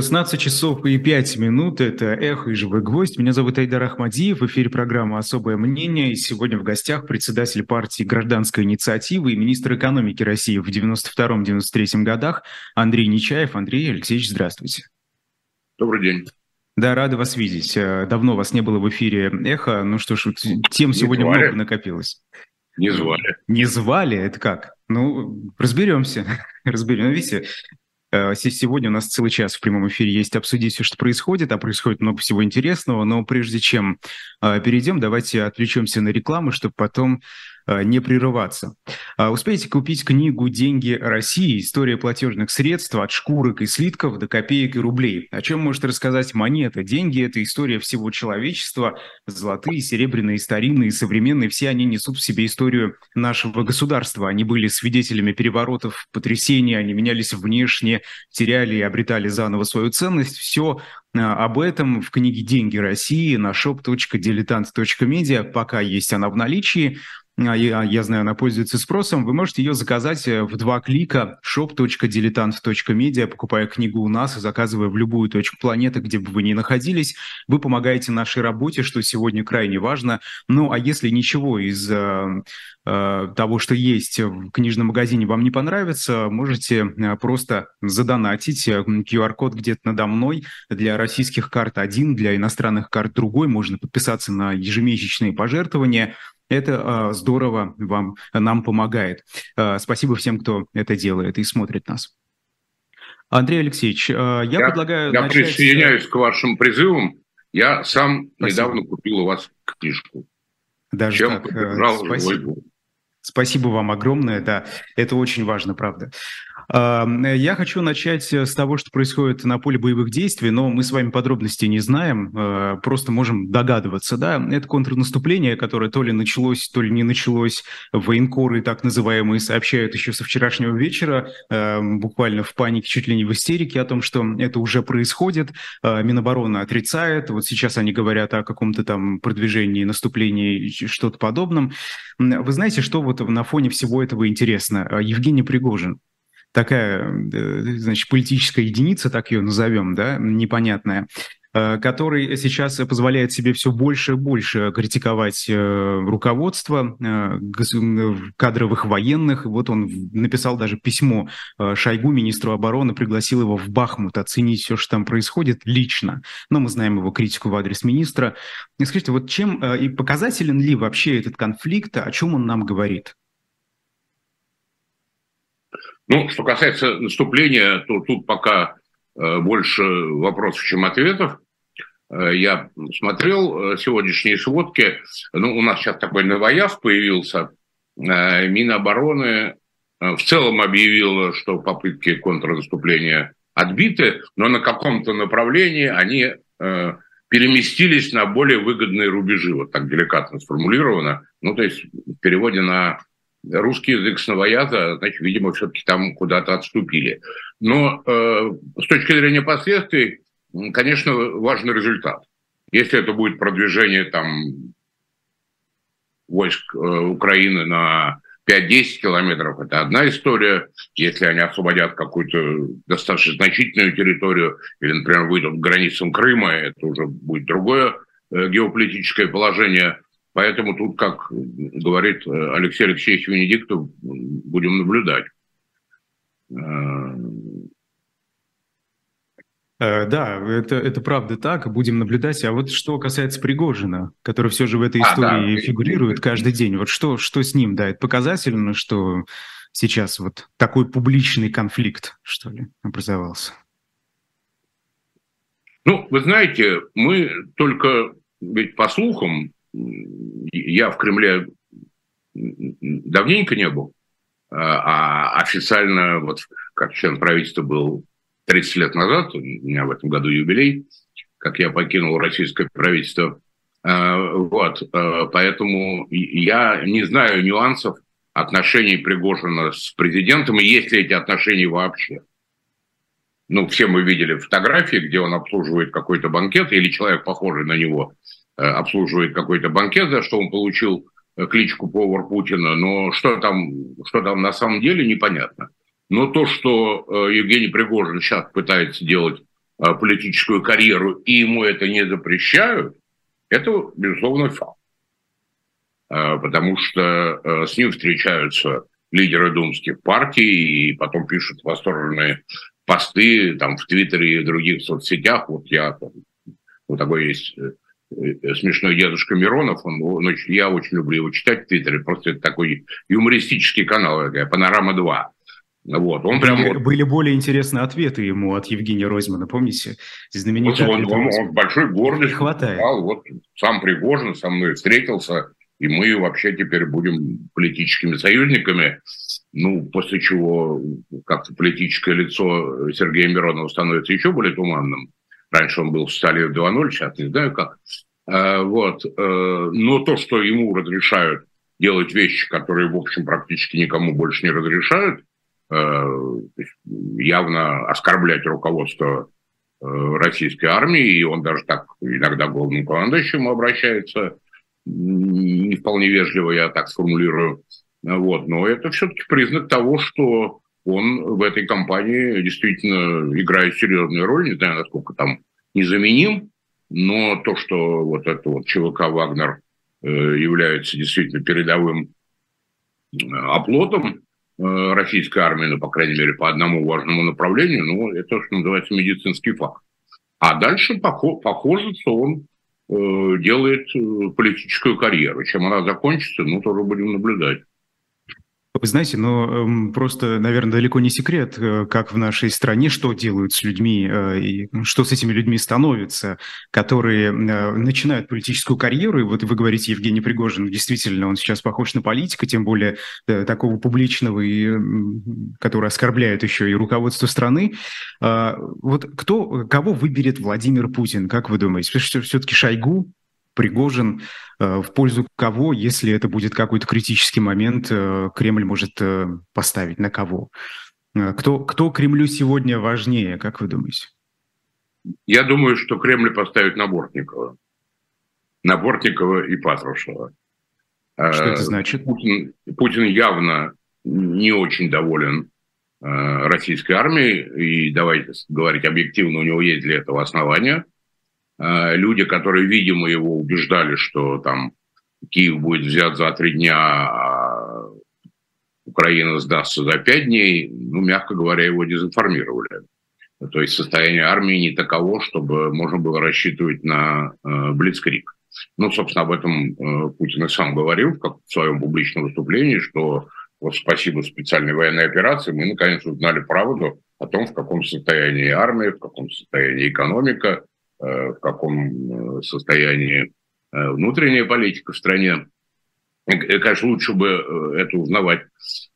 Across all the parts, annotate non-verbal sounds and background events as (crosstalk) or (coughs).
16 часов и 5 минут. Это «Эхо» и «Живой гвоздь». Меня зовут Айдар Ахмадиев. В эфире программа «Особое мнение». И сегодня в гостях председатель партии «Гражданская инициатива» и министр экономики России в 92-93 годах Андрей Нечаев. Андрей Алексеевич, здравствуйте. Добрый день. Да, рада вас видеть. Э, давно вас не было в эфире «Эхо». Ну что ж, тем сегодня звали. много накопилось. Не звали. Не звали? Это как? Ну, разберемся. (laughs) Разберем. Ну, видите, сегодня у нас целый час в прямом эфире есть обсудить все, что происходит, а происходит много всего интересного. Но прежде чем э, перейдем, давайте отвлечемся на рекламу, чтобы потом Э, не прерываться. А успейте купить книгу «Деньги России. История платежных средств от шкурок и слитков до копеек и рублей». О чем может рассказать монета? Деньги – это история всего человечества. Золотые, серебряные, старинные, современные. Все они несут в себе историю нашего государства. Они были свидетелями переворотов, потрясений, они менялись внешне, теряли и обретали заново свою ценность. Все э, об этом в книге «Деньги России» на shop.diletant.media. Пока есть она в наличии. А, я, я знаю, она пользуется спросом, вы можете ее заказать э, в два клика shop.diletant.media, покупая книгу у нас и заказывая в любую точку планеты, где бы вы ни находились. Вы помогаете нашей работе, что сегодня крайне важно. Ну, а если ничего из э, э, того, что есть в книжном магазине, вам не понравится, можете э, просто задонатить. QR-код где-то надо мной. Для российских карт один, для иностранных карт другой. Можно подписаться на ежемесячные пожертвования. Это э, здорово вам, нам помогает. Э, спасибо всем, кто это делает и смотрит нас. Андрей Алексеевич, э, я, я предлагаю Я начать... присоединяюсь к вашим призывам. Я сам Спасибо. недавно купил у вас книжку. Даже Чем так. Спасибо. Спасибо вам огромное, да, это очень важно, правда. Я хочу начать э, с того, что происходит на поле боевых действий, но мы с вами подробностей не знаем, э, просто можем догадываться. Да? Это контрнаступление, которое то ли началось, то ли не началось. Военкоры, так называемые, сообщают еще со вчерашнего вечера, буквально в панике, чуть ли не в истерике о том, что это уже происходит. Э, Минобороны отрицает. Вот сейчас они говорят о каком-то там продвижении, наступлении, что-то подобном. Вы знаете, что вот на фоне всего этого интересно? Евгений Пригожин такая, э, значит, политическая единица, так ее назовем, да, непонятная, э, который сейчас позволяет себе все больше и больше критиковать э, руководство кадровых военных. Вот он написал даже письмо Шойгу, министру обороны, пригласил его в Бахмут оценить все, что там происходит лично. Но мы знаем его критику в адрес министра. И скажите, вот чем и показателен ли вообще этот конфликт, о чем он нам говорит? Ну, что касается наступления, то тут пока э, больше вопросов, чем ответов. Э, я смотрел э, сегодняшние сводки. Ну, у нас сейчас такой новояв появился. Минобороны в целом объявила, что попытки контрнаступления отбиты, но на каком-то направлении они переместились на более выгодные рубежи, вот так деликатно сформулировано. Ну, то есть в переводе на русский язык с новояза, значит, видимо, все-таки там куда-то отступили. Но э, с точки зрения последствий, конечно, важный результат. Если это будет продвижение там войск э, Украины на 5-10 километров, это одна история. Если они освободят какую-то достаточно значительную территорию или, например, выйдут к границам Крыма, это уже будет другое э, геополитическое положение – Поэтому тут, как говорит э, Алексей Алексеевич Венедиктов, будем наблюдать. Э, да, это, это правда так, будем наблюдать. А вот что касается Пригожина, который все же в этой истории а, да. фигурирует каждый день, вот что, что с ним, да, это показательно, что сейчас вот такой публичный конфликт, что ли, образовался? Ну, вы знаете, мы только ведь по слухам я в Кремле давненько не был, а, а официально, вот как член правительства был 30 лет назад, у меня в этом году юбилей, как я покинул российское правительство. А, вот, а, поэтому я не знаю нюансов отношений Пригожина с президентом, и есть ли эти отношения вообще. Ну, все мы видели фотографии, где он обслуживает какой-то банкет, или человек, похожий на него, обслуживает какой-то банкет, за что он получил э, кличку повар Путина, но что там, что там на самом деле, непонятно. Но то, что э, Евгений Пригожин сейчас пытается делать политическую карьеру, и ему это не запрещают, это, безусловно, факт. Потому что с ним встречаются лидеры думских партий и потом пишут восторженные посты там в Твиттере и других соцсетях. Вот я, вот такой есть Э, смешной дедушка Миронов, он, он я очень люблю его читать в Твиттере, просто это такой юмористический канал, такая, «Панорама 2». Вот, он прям... Были, были более интересные ответы ему от Евгения Ройзмана, помните? Знаменитый он, он, он, он большой гордость. Не хватает. Сказал, вот сам Пригожин со мной встретился, и мы вообще теперь будем политическими союзниками. Ну, после чего как-то политическое лицо Сергея Миронова становится еще более туманным. Раньше он был в Сталин 2.0, сейчас не знаю как. Э, вот. Э, но то, что ему разрешают делать вещи, которые, в общем, практически никому больше не разрешают, э, явно оскорблять руководство российской армии, и он даже так иногда к главному командующему обращается, не вполне вежливо, я так сформулирую. Вот. Но это все-таки признак того, что он в этой кампании действительно играет серьезную роль, не знаю, насколько там незаменим, но то, что вот это вот ЧВК «Вагнер» э, является действительно передовым э, оплотом э, российской армии, ну, по крайней мере, по одному важному направлению, ну, это, что называется, медицинский факт. А дальше похоже, что он делает политическую карьеру. Чем она закончится, ну, тоже будем наблюдать. Вы знаете, э, просто, наверное, далеко не секрет, э, как в нашей стране, что делают с людьми э, и что с этими людьми становится, которые э, начинают политическую карьеру. И вот вы говорите, Евгений Пригожин, действительно, он сейчас похож на политика, тем более такого публичного, и, который оскорбляет еще и руководство страны. Э, вот кто, кого выберет Владимир Путин, как вы думаете? Все-таки Шойгу Пригожин, э, в пользу кого, если это будет какой-то критический момент, э, Кремль может э, поставить, на кого? Кто, кто Кремлю сегодня важнее, как вы думаете? Я думаю, что Кремль поставит на Бортникова. На Бортникова и Патрушева. Что это значит? Путин, Путин явно не очень доволен российской армией, и давайте говорить объективно, у него есть для этого основания – люди, которые, видимо, его убеждали, что там Киев будет взят за три дня, а Украина сдастся за пять дней, ну, мягко говоря, его дезинформировали. То есть состояние армии не таково, чтобы можно было рассчитывать на э, Блицкрик. Ну, собственно, об этом э, Путин и сам говорил в, в своем публичном выступлении, что вот спасибо специальной военной операции мы наконец узнали правду о том, в каком состоянии армия, в каком состоянии экономика, Э, в каком э, состоянии э, внутренняя политика в стране. Конечно, лучше бы это узнавать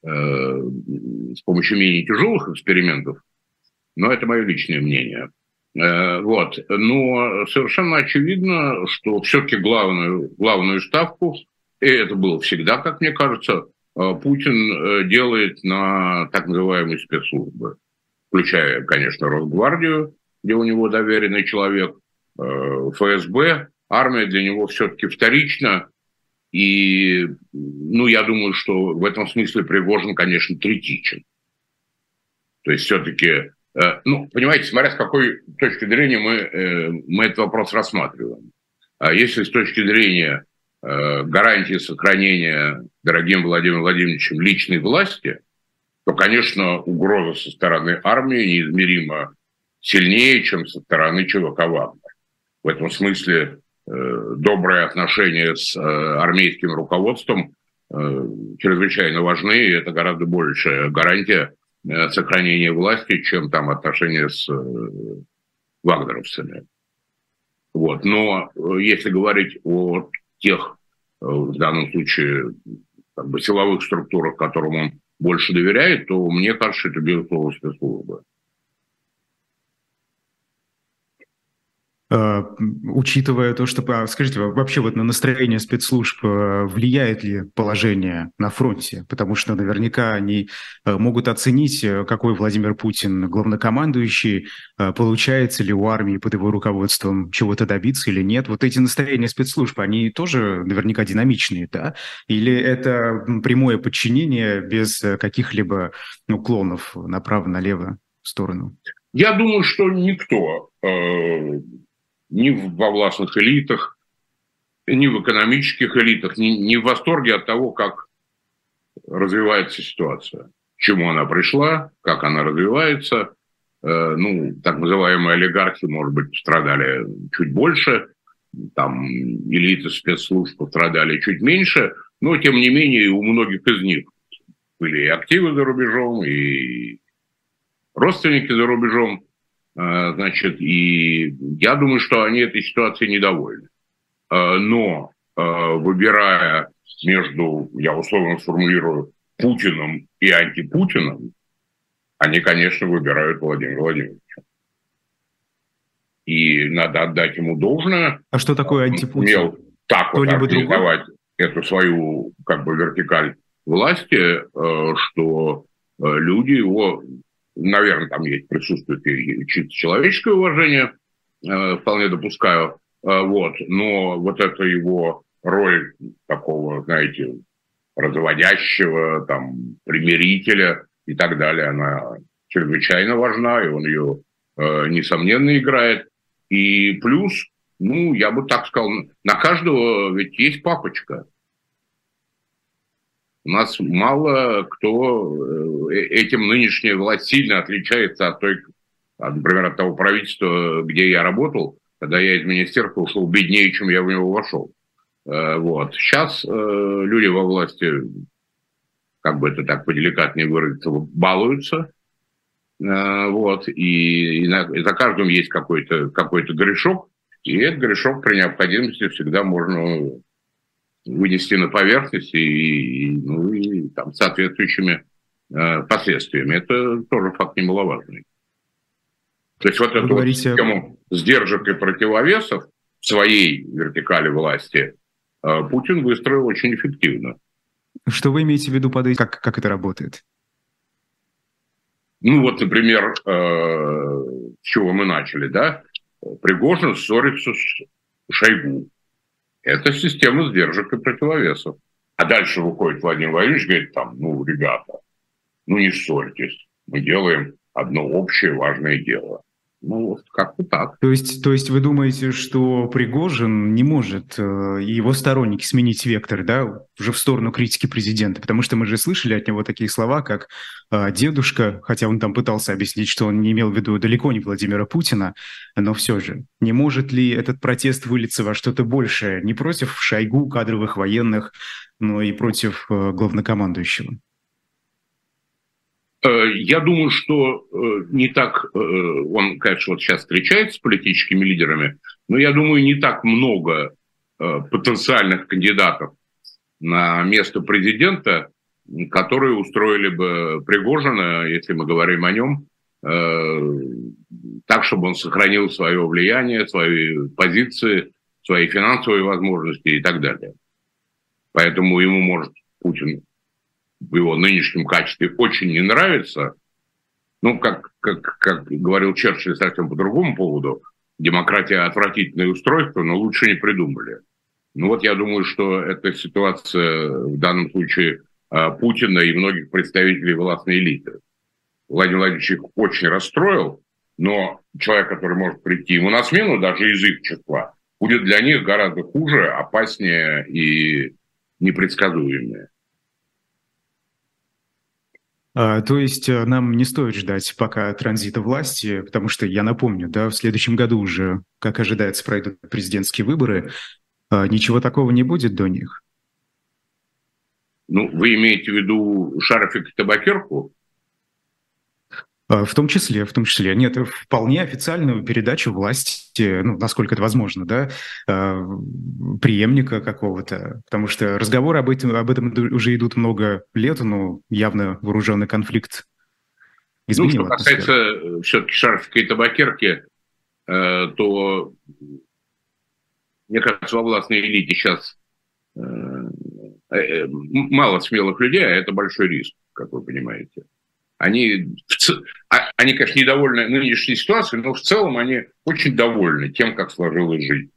с помощью менее тяжелых экспериментов, но это мое личное мнение. Вот. Но совершенно очевидно, что все-таки главную, главную ставку, и это было всегда, как мне кажется, Путин делает на так называемые спецслужбы, включая, конечно, Росгвардию, где у него доверенный человек, э, ФСБ, армия для него все-таки вторична. И, ну, я думаю, что в этом смысле Пригожин, конечно, третичен. То есть все-таки, э, ну, понимаете, смотря с какой точки зрения мы, э, мы этот вопрос рассматриваем. А если с точки зрения гарантии сохранения дорогим Владимиром Владимировичем личной власти, то, конечно, угроза со стороны армии неизмеримо сильнее, чем со стороны ЧВК Вагнер. В этом смысле э, добрые отношения с э, армейским руководством э, чрезвычайно важны, и это гораздо большая гарантия сохранения власти, чем там отношения с вагнеровцами. Вот. Но если говорить о тех, в данном случае, как бы силовых структурах, которым он больше доверяет, то мне кажется, это безусловно спецслужбы. Учитывая то, что, а, скажите, вообще вот на настроение спецслужб э, влияет ли положение на фронте? Потому что наверняка они э, могут оценить, какой Владимир Путин главнокомандующий, получается ли у армии под его руководством чего-то добиться или нет. Вот эти настроения спецслужб, они тоже наверняка динамичные, да? Или это прямое подчинение без каких-либо уклонов направо-налево в сторону? Я думаю, что никто э, ни во властных элитах, ни в экономических элитах, ни, ни в восторге от того, как развивается ситуация, к чему она пришла, как она развивается. Э, ну, так называемые олигархи, может быть, пострадали чуть больше, там элиты спецслужб пострадали чуть меньше, но, тем не менее, у многих из них были и активы за рубежом, и родственники за рубежом, значит, и я думаю, что они этой ситуацией недовольны. Э, но выбирая между, я условно сформулирую, Путиным и антипутиным, они, конечно, выбирают Владимира Владимировича. И надо отдать ему должное. А что такое антипутин? Умел так вот организовать другой? эту свою как бы вертикаль власти, э, что э, люди его, наверное, там есть присутствует и чисто человеческое уважение, э, вполне допускаю, вот, но вот это его роль такого, знаете, разводящего, там, примирителя и так далее, она чрезвычайно важна, и он ее, э, несомненно, играет. И плюс, ну, я бы так сказал, на каждого ведь есть папочка. У нас мало кто э, этим нынешняя власть сильно отличается от той, например, от того правительства, где я работал, когда я из министерства ушел беднее, чем я в него вошел. Э, вот. Сейчас э, люди во власти, как бы это так поделикатнее выразиться, балуются. Э, вот. И, и, на, и за каждым есть какой-то какой грешок. И этот грешок при необходимости всегда можно вынести на поверхность и, и, ну, и там, соответствующими э, последствиями. Это тоже факт немаловажный. То есть вот Вы эту говорите... вот систему сдержек и противовесов в своей вертикали власти а Путин выстроил очень эффективно. Что вы имеете в виду под этим? Как, как это работает? Ну вот, например, э, с чего мы начали, да? Пригожин ссорится с Шойгу. Это система сдержек и противовесов. А дальше выходит Владимир Владимирович говорит, там, ну, ребята, ну не ссорьтесь, мы делаем одно общее важное дело. Ну, вот как-то так. То есть, то есть вы думаете, что Пригожин не может э, его сторонники сменить вектор, да, уже в сторону критики президента? Потому что мы же слышали от него такие слова, как э, «дедушка», хотя он там пытался объяснить, что он не имел в виду далеко не Владимира Путина, но все же. Не может ли этот протест вылиться во что-то большее? Не против Шойгу, кадровых военных, но и против э, главнокомандующего? Э, я думаю, что э, не так, э, он, конечно, вот сейчас встречается с политическими лидерами, но я думаю, не так много потенциальных кандидатов на место президента, которые устроили бы Пригожина, если мы говорим о нем, так, чтобы он сохранил свое влияние, свои позиции, свои финансовые возможности и так далее. Поэтому ему может Путин в его нынешнем качестве очень не нравится, ну, как, как, как говорил Черчилль совсем по другому поводу, демократия отвратительное устройство, но лучше не придумали. Ну вот я думаю, что эта ситуация в данном случае а, Путина и многих представителей властной элиты. Владимир Владимирович их очень расстроил, но человек, который может прийти ему на смену, даже из их числа, будет для них гораздо хуже, опаснее и непредсказуемее. А, то есть э, нам не стоит ждать пока транзита власти, потому что, я напомню, да, в следующем году уже, как ожидается, пройдут президентские выборы, а, ничего такого не будет до них. Ну, вы имеете в виду шарфик и табакерку? А, в том числе, в том числе. Нет, вполне официальную передачу власти, ну, насколько это возможно, да, а, преемника какого-то. Потому что разговоры об этом, об этом уже идут много лет, но явно вооруженный конфликт изменил. Ну, что касается э, все-таки шарфика и табакерки, э, то, мне кажется, во властной элите сейчас э, мало смелых людей, а это большой риск, как вы понимаете. Они, а, они, конечно, недовольны нынешней ситуацией, но в целом они очень довольны тем, как сложилась жизнь.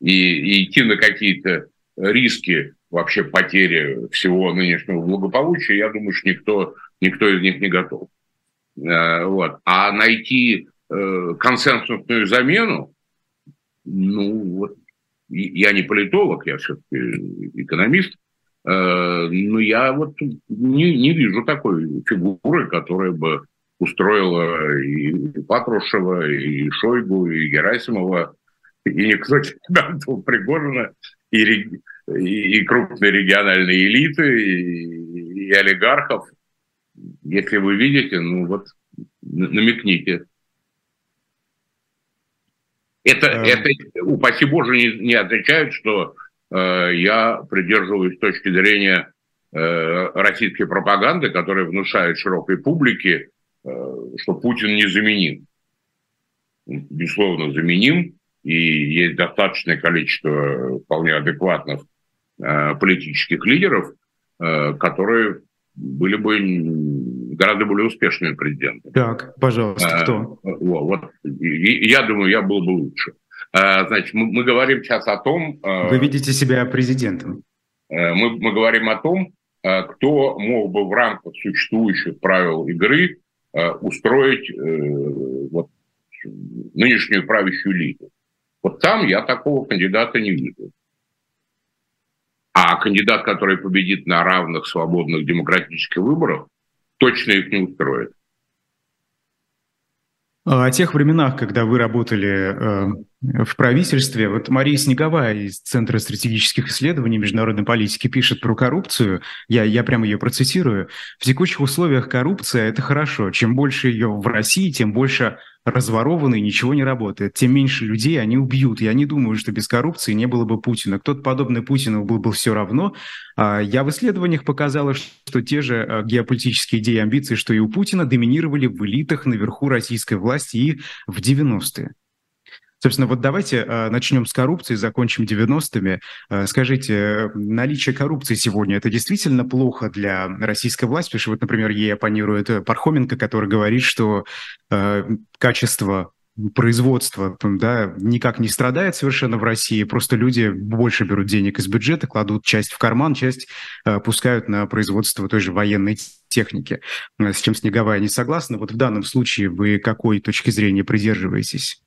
И, и идти на какие-то риски вообще потери всего нынешнего благополучия, я думаю, что никто, никто из них не готов. Э, вот. А найти э, консенсусную замену, ну вот, я не политолог, я все-таки экономист, но я вот не, не вижу такой фигуры, которая бы устроила и Патрушева, и Шойгу, и Герасимова, и никто Гантова (laughs) Пригожина, и, и, и крупные региональные элиты, и, и олигархов. Если вы видите, ну вот намекните. Это, а... это упаси Боже, не, не означает, что э, я придерживаюсь точки зрения э, российской пропаганды, которая внушает широкой публике, э, что Путин незаменим. Безусловно, заменим, и есть достаточное количество вполне адекватных э, политических лидеров, э, которые были бы гораздо более успешными президентами. Так, пожалуйста, кто? Вот, я думаю, я был бы лучше. А, значит, мы, мы говорим сейчас о том... А, Вы видите себя президентом? Мы, мы говорим о том, кто мог бы в рамках существующих правил игры устроить э, вот, нынешнюю правящую лигу. Вот там я такого кандидата не вижу. А кандидат, который победит на равных, свободных, демократических выборах, точно их не устроит. А о тех временах, когда вы работали э, в правительстве, вот Мария Снеговая из Центра стратегических исследований международной политики пишет про коррупцию, я, я прямо ее процитирую, в текущих условиях коррупция – это хорошо, чем больше ее в России, тем больше разворованы, ничего не работает, тем меньше людей они убьют. Я не думаю, что без коррупции не было бы Путина. Кто-то подобный Путину был бы все равно. А я в исследованиях показала, что те же а, геополитические идеи и амбиции, что и у Путина, доминировали в элитах наверху российской власти и в 90-е. Собственно, вот давайте э, начнем с коррупции, закончим 90-ми. Э, скажите, наличие коррупции сегодня это действительно плохо для российской власти? Потому что вот, например, ей оппонирует Пархоменко, который говорит, что э, качество производства да, никак не страдает совершенно в России, просто люди больше берут денег из бюджета, кладут часть в карман, часть пускают на производство той же военной техники, с чем Снеговая не согласна. Вот в данном случае вы какой точки зрения придерживаетесь?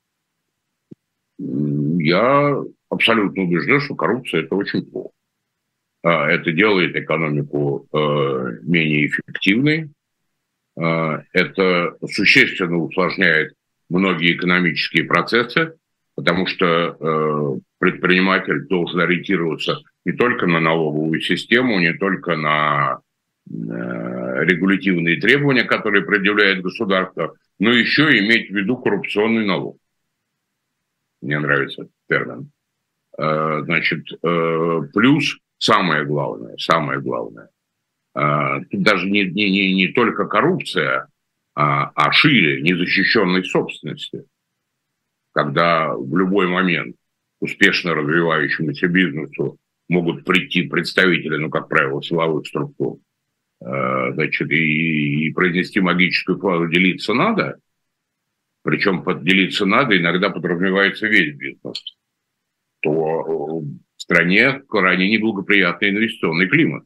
Я абсолютно убежден, что коррупция – это очень плохо. А, это делает экономику э, менее эффективной, а, это существенно усложняет многие экономические процессы, потому что э, предприниматель должен ориентироваться не только на налоговую систему, не только на э, регулятивные требования, которые предъявляет государство, но еще иметь в виду коррупционный налог мне нравится термин. Э, значит, э, плюс самое главное, самое главное, э, тут даже не, не, не, не только коррупция, а, а шире незащищенной собственности, когда в любой момент успешно развивающемуся бизнесу могут прийти представители, ну, как правило, силовых структур, значит, и, и произнести магическую фразу «делиться надо», причем поделиться надо, иногда подразумевается весь бизнес, то в стране крайне неблагоприятный инвестиционный климат.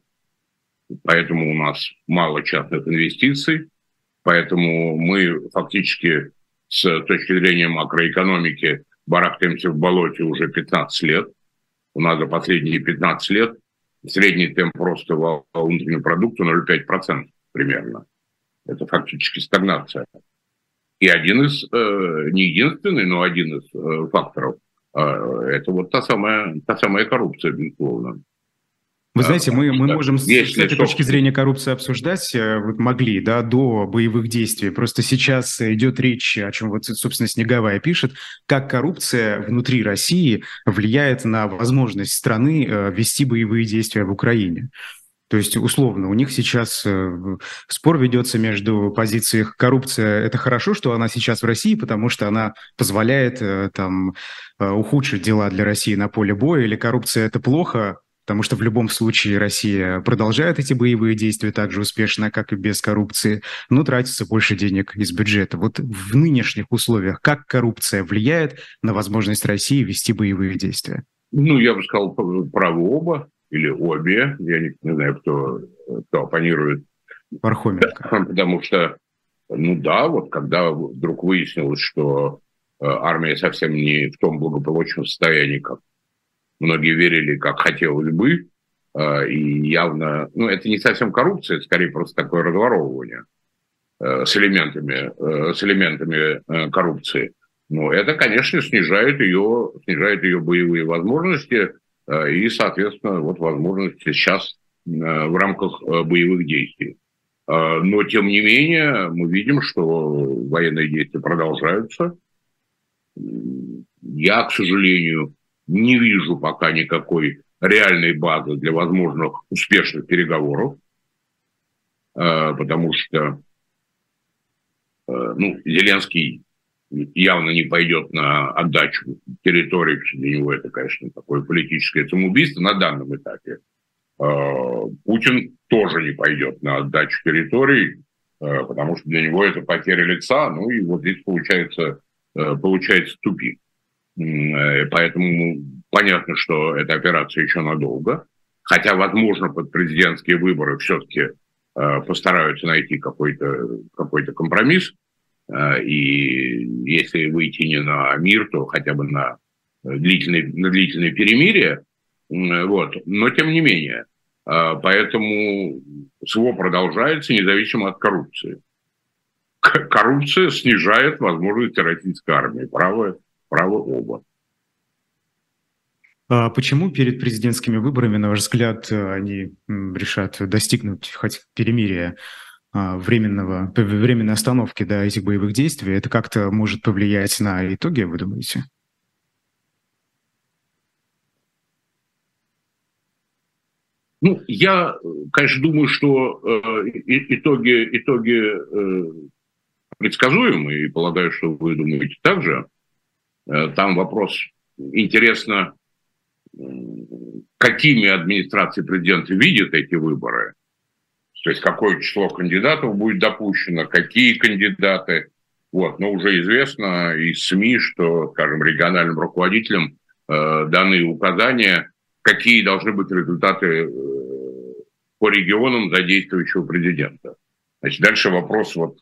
Поэтому у нас мало частных инвестиций, поэтому мы фактически с точки зрения макроэкономики барахтаемся в болоте уже 15 лет. У нас за последние 15 лет средний темп роста внутреннего продукта 0,5% примерно. Это фактически стагнация. И один из, э, не единственный, но один из э, факторов, э, это вот та самая, та самая коррупция, безусловно. Вы знаете, мы, мы можем Если с этой что... точки зрения коррупции обсуждать, вот могли, да, до боевых действий. Просто сейчас идет речь, о чем вот, собственно, Снеговая пишет, как коррупция внутри России влияет на возможность страны вести боевые действия в Украине. То есть, условно, у них сейчас э, спор ведется между позицией коррупция – это хорошо, что она сейчас в России, потому что она позволяет э, там э, ухудшить дела для России на поле боя, или коррупция – это плохо, потому что в любом случае Россия продолжает эти боевые действия так же успешно, как и без коррупции, но тратится больше денег из бюджета. Вот в нынешних условиях как коррупция влияет на возможность России вести боевые действия? Ну, я бы сказал, правы оба или обе, я не, не знаю, кто, кто оппонирует. Пархоменко. (laughs) Потому что Ну да, вот когда вдруг выяснилось, что э, армия совсем не в том благополучном состоянии, как многие верили, как хотели бы, э, и явно, ну это не совсем коррупция, это скорее просто такое разворовывание э, с элементами, с элементами коррупции. Но это, конечно, снижает ее, снижает ее боевые возможности и, соответственно, вот возможности сейчас в рамках боевых действий. Но, тем не менее, мы видим, что военные действия продолжаются. Я, к сожалению, не вижу пока никакой реальной базы для возможных успешных переговоров, потому что ну, Зеленский явно не пойдет на отдачу территории, для него это, конечно, такое политическое самоубийство на данном этапе. Путин тоже не пойдет на отдачу территорий, э, потому что для него это потеря лица, ну и вот здесь получается, э, получается тупик. Э, поэтому понятно, что эта операция еще надолго, хотя, возможно, под президентские выборы все-таки постараются найти какой-то какой компромисс, и если выйти не на мир, то хотя бы на длительное, на длительное перемирие, вот. Но тем не менее, поэтому СВО продолжается независимо от коррупции. Коррупция снижает возможность российской армии. Право, право оба. А почему перед президентскими выборами, на ваш взгляд, они решат достигнуть хоть перемирия временного, временной остановки да, этих боевых действий? Это как-то может повлиять на итоги, вы думаете? Ну, я, конечно, думаю, что э, итоги, итоги э, предсказуемы, и полагаю, что вы думаете так же. Э, там вопрос, интересно, какими администрации президента видят эти выборы, то есть какое число кандидатов будет допущено, какие кандидаты. Вот. Но уже известно из СМИ, что, скажем, региональным руководителям э, даны указания какие должны быть результаты э, по регионам задействующего президента. Значит, дальше вопрос, вот,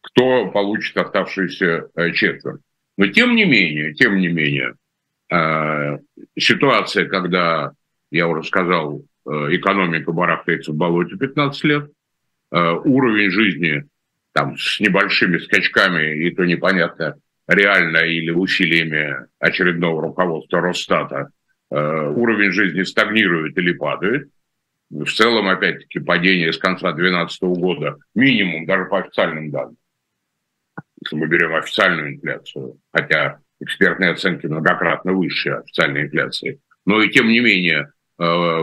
кто получит оставшиеся э, четверть. Но тем не менее, тем не менее, э, ситуация, когда, я уже сказал, экономика барахтается в болоте 15 лет, уровень жизни там с небольшими скачками, и то непонятно, реально или усилиями очередного руководства Росстата – Э, уровень жизни стагнирует или падает. В целом, опять-таки, падение с конца 2012 года минимум, даже по официальным данным. Если мы берем официальную инфляцию, хотя экспертные оценки многократно выше официальной инфляции, но и тем не менее э,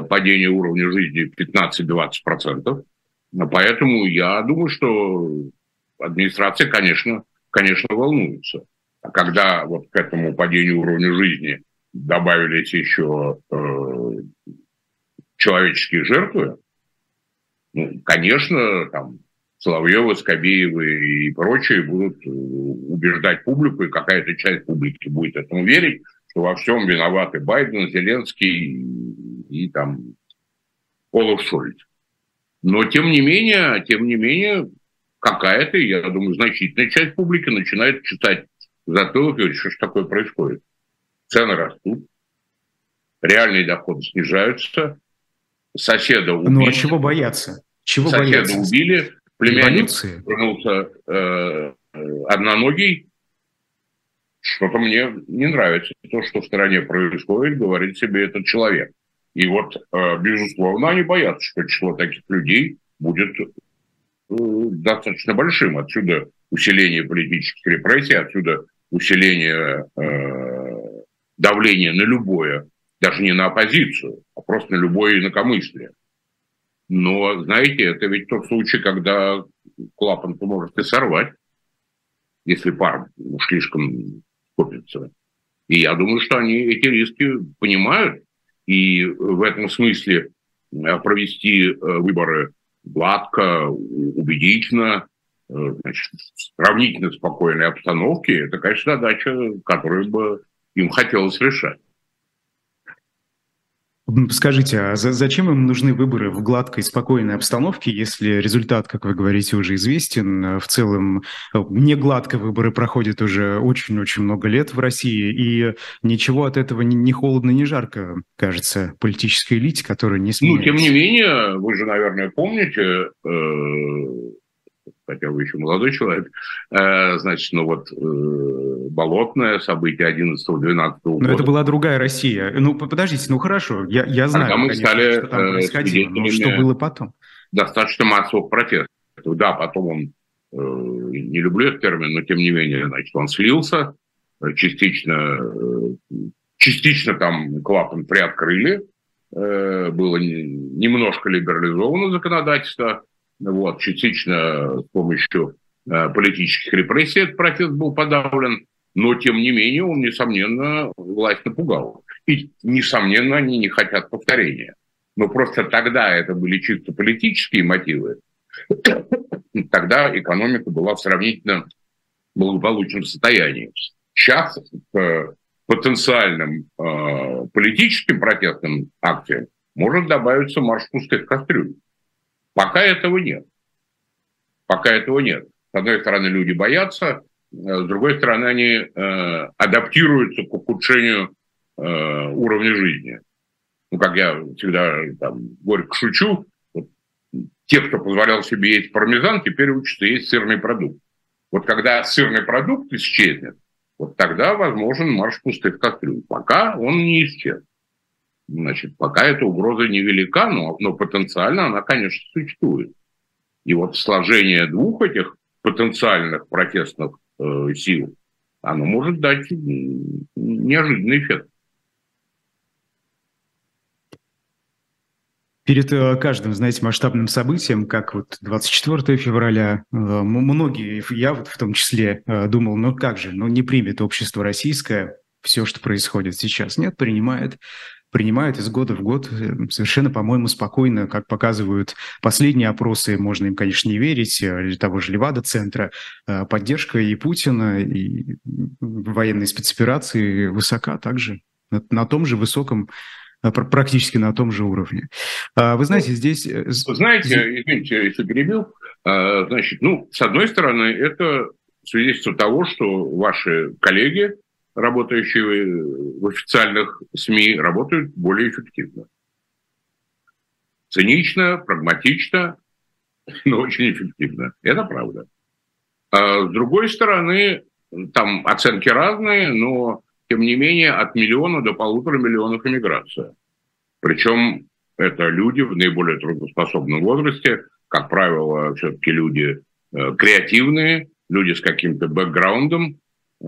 падение уровня жизни 15-20%. Поэтому я думаю, что администрация, конечно, конечно, волнуется. А когда вот к этому падению уровня жизни добавились еще э, человеческие жертвы, ну, конечно, там Соловьевы, Скобеевы и прочие будут э, убеждать публику, и какая-то часть публики будет этому верить, что во всем виноваты Байден, Зеленский и, там Олаф Шольц. Но тем не менее, тем не менее, какая-то, я думаю, значительная часть публики начинает читать затылок и говорить, что же такое происходит цены растут, реальные доходы снижаются, соседа убили. Ну а чего бояться? Чего соседа бояться? убили, племянник вернулся э, одноногий. Что-то мне не нравится. То, что в стране происходит, говорит себе этот человек. И вот, э, безусловно, они боятся, что число таких людей будет э, достаточно большим. Отсюда усиление политических репрессий, отсюда усиление э, давление на любое, даже не на оппозицию, а просто на любое инакомыслие. Но, знаете, это ведь тот случай, когда клапан-то может и сорвать, если пар слишком копится. И я думаю, что они эти риски понимают. И в этом смысле э, провести э, выборы гладко, убедительно, э, значит, в сравнительно спокойной обстановке, это, конечно, задача, которую бы им хотелось решать. Скажите, а зачем им нужны выборы в гладкой, спокойной обстановке, если результат, как вы говорите, уже известен? В целом, не гладко выборы проходят уже очень-очень много лет в России, и ничего от этого не холодно, не жарко, кажется, политической элите, которая не сменяется. Ну, тем не менее, вы же, наверное, помните, э, хотя вы еще молодой человек, э, значит, ну вот э, болотное событие 11-12 года. Но это была другая Россия. Ну, подождите, ну хорошо, я, я знаю, Тогда мы конечно, стали что там происходило, но что было потом? Достаточно массовых протестов. Да, потом он, э, не люблю этот термин, но тем не менее, значит, он слился, частично, э, частично там клапан приоткрыли, э, было немножко либерализовано законодательство, вот, частично с помощью э, политических репрессий этот протест был подавлен, но тем не менее он, несомненно, власть напугал. И, несомненно, они не хотят повторения. Но просто тогда это были чисто политические мотивы. (coughs) Тогда экономика была в сравнительно благополучном состоянии. Сейчас к потенциальным э, политическим протестным акциям может добавиться марш пустых кастрюль. Пока этого нет. Пока этого нет. С одной стороны, люди боятся, э, с другой стороны, они э, адаптируются к ухудшению э, уровня жизни. Ну, как я всегда там горько шучу, вот, те, кто позволял себе есть пармезан, теперь учатся есть сырный продукт. Вот когда сырный продукт исчезнет, вот тогда возможен марш пустых кастрюль. Пока он не исчез. Значит, пока эта угроза невелика, но, но потенциально она, конечно, существует. И вот сложение двух этих потенциальных протестных э, сил, оно может дать неожиданный эффект. Перед э, каждым, знаете, масштабным событием, как вот 24 февраля, э, многие, я вот в том числе, э, думал, ну как же, ну не примет общество российское все, что происходит сейчас. Нет, принимает принимают из года в год э, совершенно, по-моему, спокойно, как показывают последние опросы, можно им, конечно, не верить, э, того же Левада-центра, э, поддержка и Путина, и военной спецоперации высока также, на, на том же высоком практически на том же уровне. А, вы знаете, здесь... Знаете, извините, если перебил, а, значит, ну, с одной стороны, это свидетельство того, что ваши коллеги работающие в официальных СМИ, работают более эффективно. Цинично, прагматично, но очень эффективно. Это правда. А с другой стороны, там оценки разные, но тем не менее от миллиона до полутора миллионов иммиграция. Причем это люди в наиболее трудоспособном возрасте, как правило, все-таки люди э, креативные, люди с каким-то бэкграундом, э,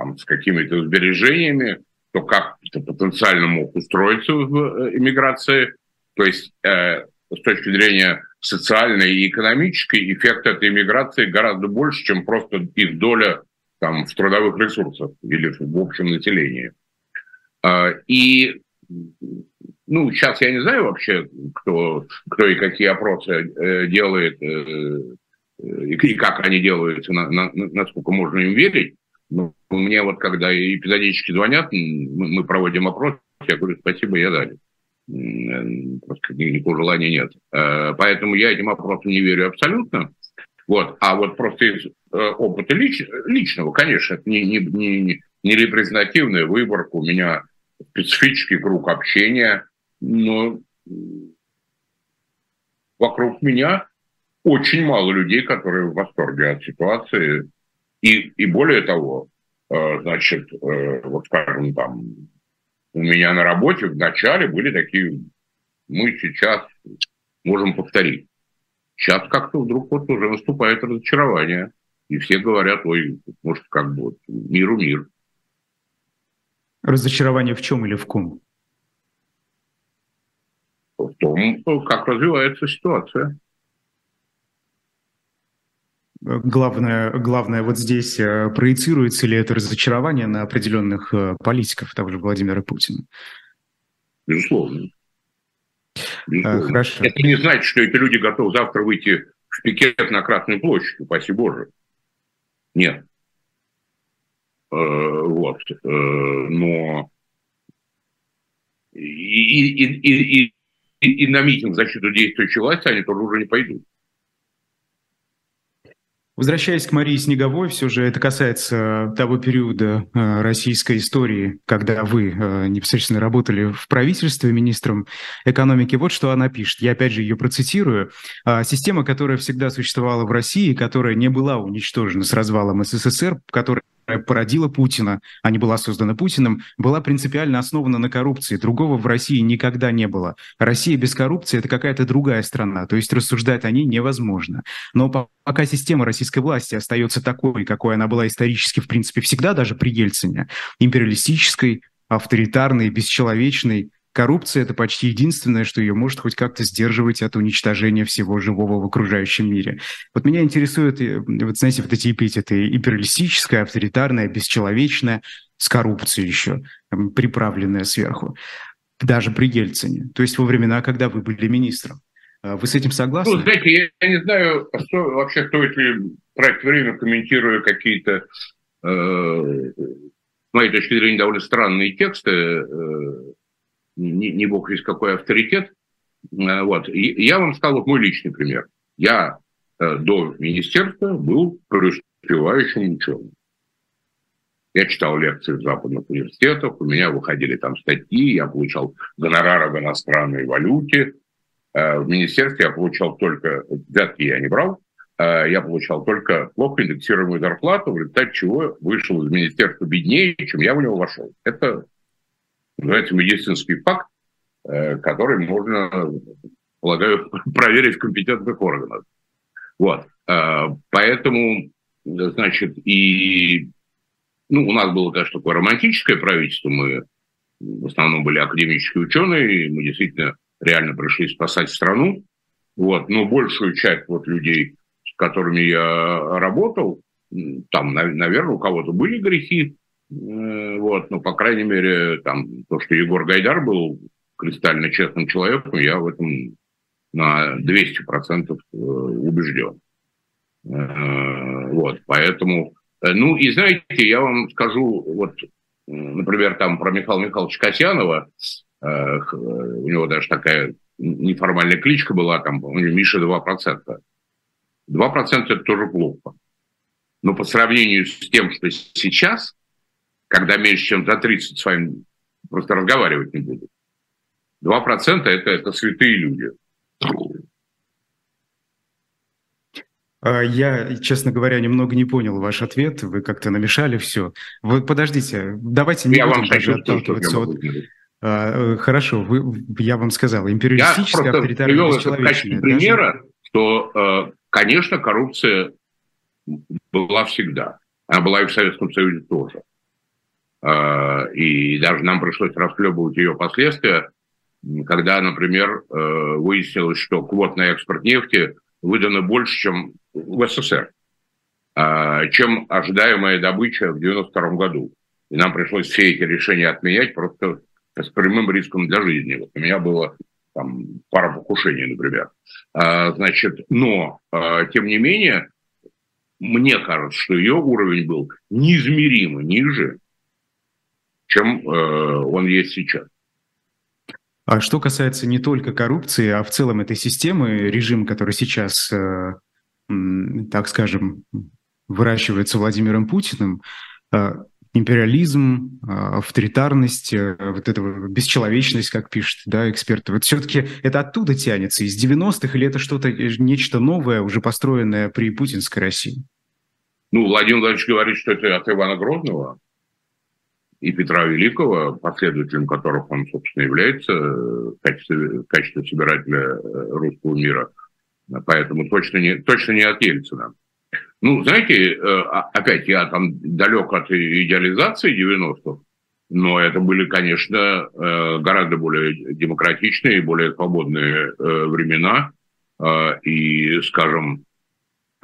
там, с какими-то сбережениями, то как потенциально мог устроиться в э, иммиграции. То есть э, с точки зрения социальной и экономической эффект этой иммиграции гораздо больше, чем просто их доля там, в трудовых ресурсах или в общем населении. Э, и ну, сейчас я не знаю вообще, кто, кто и какие опросы э, делает, э, э и как они делаются, на, на, насколько можно им верить. Ну, мне вот когда эпизодически звонят, мы проводим опрос, я говорю, спасибо, я дали. Просто никакого желания нет. Э, поэтому я этим опросам не верю абсолютно. Вот. А вот просто из э, опыта лич, личного, конечно, это не, не, не, не репрезентативная выборка, у меня специфический круг общения, но вокруг меня очень мало людей, которые в восторге от ситуации, и, и более того, э, значит, э, вот скажем, там, у меня на работе в начале были такие, мы сейчас можем повторить. Сейчас как-то вдруг вот уже наступает разочарование. И все говорят, ой, может, как бы вот, миру мир. Разочарование в чем или в ком? В том, как развивается ситуация главное, главное вот здесь э, проецируется ли это разочарование на определенных э, политиков, того же Владимира Путина? Безусловно. Безусловно. Хорошо. Это не значит, что эти люди готовы завтра выйти в пикет на Красную площадь, упаси Боже. Нет. Э, вот. Но и, и, и, и на митинг в защиту действующей власти они тоже уже не пойдут. Возвращаясь к Марии Снеговой, все же это касается того периода э, российской истории, когда вы э, непосредственно работали в правительстве министром экономики. Вот что она пишет. Я опять же ее процитирую. «А, система, которая всегда существовала в России, которая не была уничтожена с развалом СССР, которая породила Путина, а не была создана Путиным, была принципиально основана на коррупции. Другого в России никогда не было. Россия без коррупции – это какая-то другая страна, то есть рассуждать о ней невозможно. Но пока система российской власти остается такой, какой она была исторически, в принципе, всегда, даже при Ельцине, империалистической, авторитарной, бесчеловечной, Коррупция – это почти единственное, что ее может хоть как-то сдерживать от уничтожения всего живого в окружающем мире. Вот меня интересует, э, вот знаете, вот эти эпитеты – империалистическое, авторитарное, бесчеловечное, с коррупцией еще, приправленное сверху, даже при Ельцине, то есть во времена, когда вы были министром. А вы с этим согласны? Ну, знаете, я, не знаю, что, вообще стоит ли тратить время, комментируя какие-то, э, с моей точки зрения, довольно странные тексты, э, не, не бог весь какой авторитет. Э, вот. И я вам сказал вот мой личный пример. Я э, до министерства был преуспевающим ученым. Я читал лекции в западных университетах, у меня выходили там статьи, я получал гонорары в иностранной валюте. Э, в министерстве я получал только, взятки я не брал, я получал только плохо индексируемую зарплату, в результате чего вышел из министерства беднее, чем я в него вошел. Это называется медицинский факт, э, который можно, полагаю, (laughs) проверить в компетентных органах. Вот. Э, поэтому, значит, и ну, у нас было, конечно, такое романтическое правительство, мы в основном были академические ученые, и мы действительно реально пришли спасать страну. Вот. Но большую часть вот людей, с которыми я работал, там, наверное, у кого-то были грехи, вот, ну, по крайней мере, там, то, что Егор Гайдар был кристально честным человеком, я в этом на 200% э, убежден. Э, вот, поэтому, ну, и знаете, я вам скажу, вот, например, там про Михаила Михайловича Касьянова, у него даже такая неформальная кличка была, там, у него Миша 2%. 2% это тоже плохо. Но по сравнению с тем, что сейчас – когда меньше, чем за 30 с вами просто разговаривать не будут. 2% это, это святые люди. А, я, честно говоря, немного не понял ваш ответ. Вы как-то намешали все. Вот подождите, давайте не я будем даже отталкиваться от... А, хорошо, вы, я вам сказал, империалистическая, авторитарная, бесчеловечная. примера, даже... что, э, конечно, коррупция была всегда. Она была и в Советском Союзе тоже. А, и даже нам пришлось расхлебывать ее последствия, когда, например, э, выяснилось, что квот на экспорт нефти выдано больше, чем в СССР, а, чем ожидаемая добыча в 1992 году. И нам пришлось все эти решения отменять просто с прямым риском для жизни. Вот у меня было там пара покушений, например. А, значит, но, тем не менее, мне кажется, что ее уровень был неизмеримо ниже, чем э, он есть сейчас. А что касается не только коррупции, а в целом этой системы, режим, который сейчас, э, так скажем, выращивается Владимиром Путиным, э, империализм, авторитарность, вот эта бесчеловечность, как пишет да, эксперты. Вот все-таки это оттуда тянется, из 90-х, или это что-то, нечто новое, уже построенное при путинской России? Ну, Владимир Владимирович говорит, что это от Ивана Грозного, и Петра Великого, последователем которых он, собственно, является в качестве, в качестве собирателя э, русского мира. Поэтому точно не, точно не от Ельцина. Ну, знаете, э, опять я там далек от идеализации 90-х, но это были, конечно, э, гораздо более демократичные и более свободные времена. И, скажем,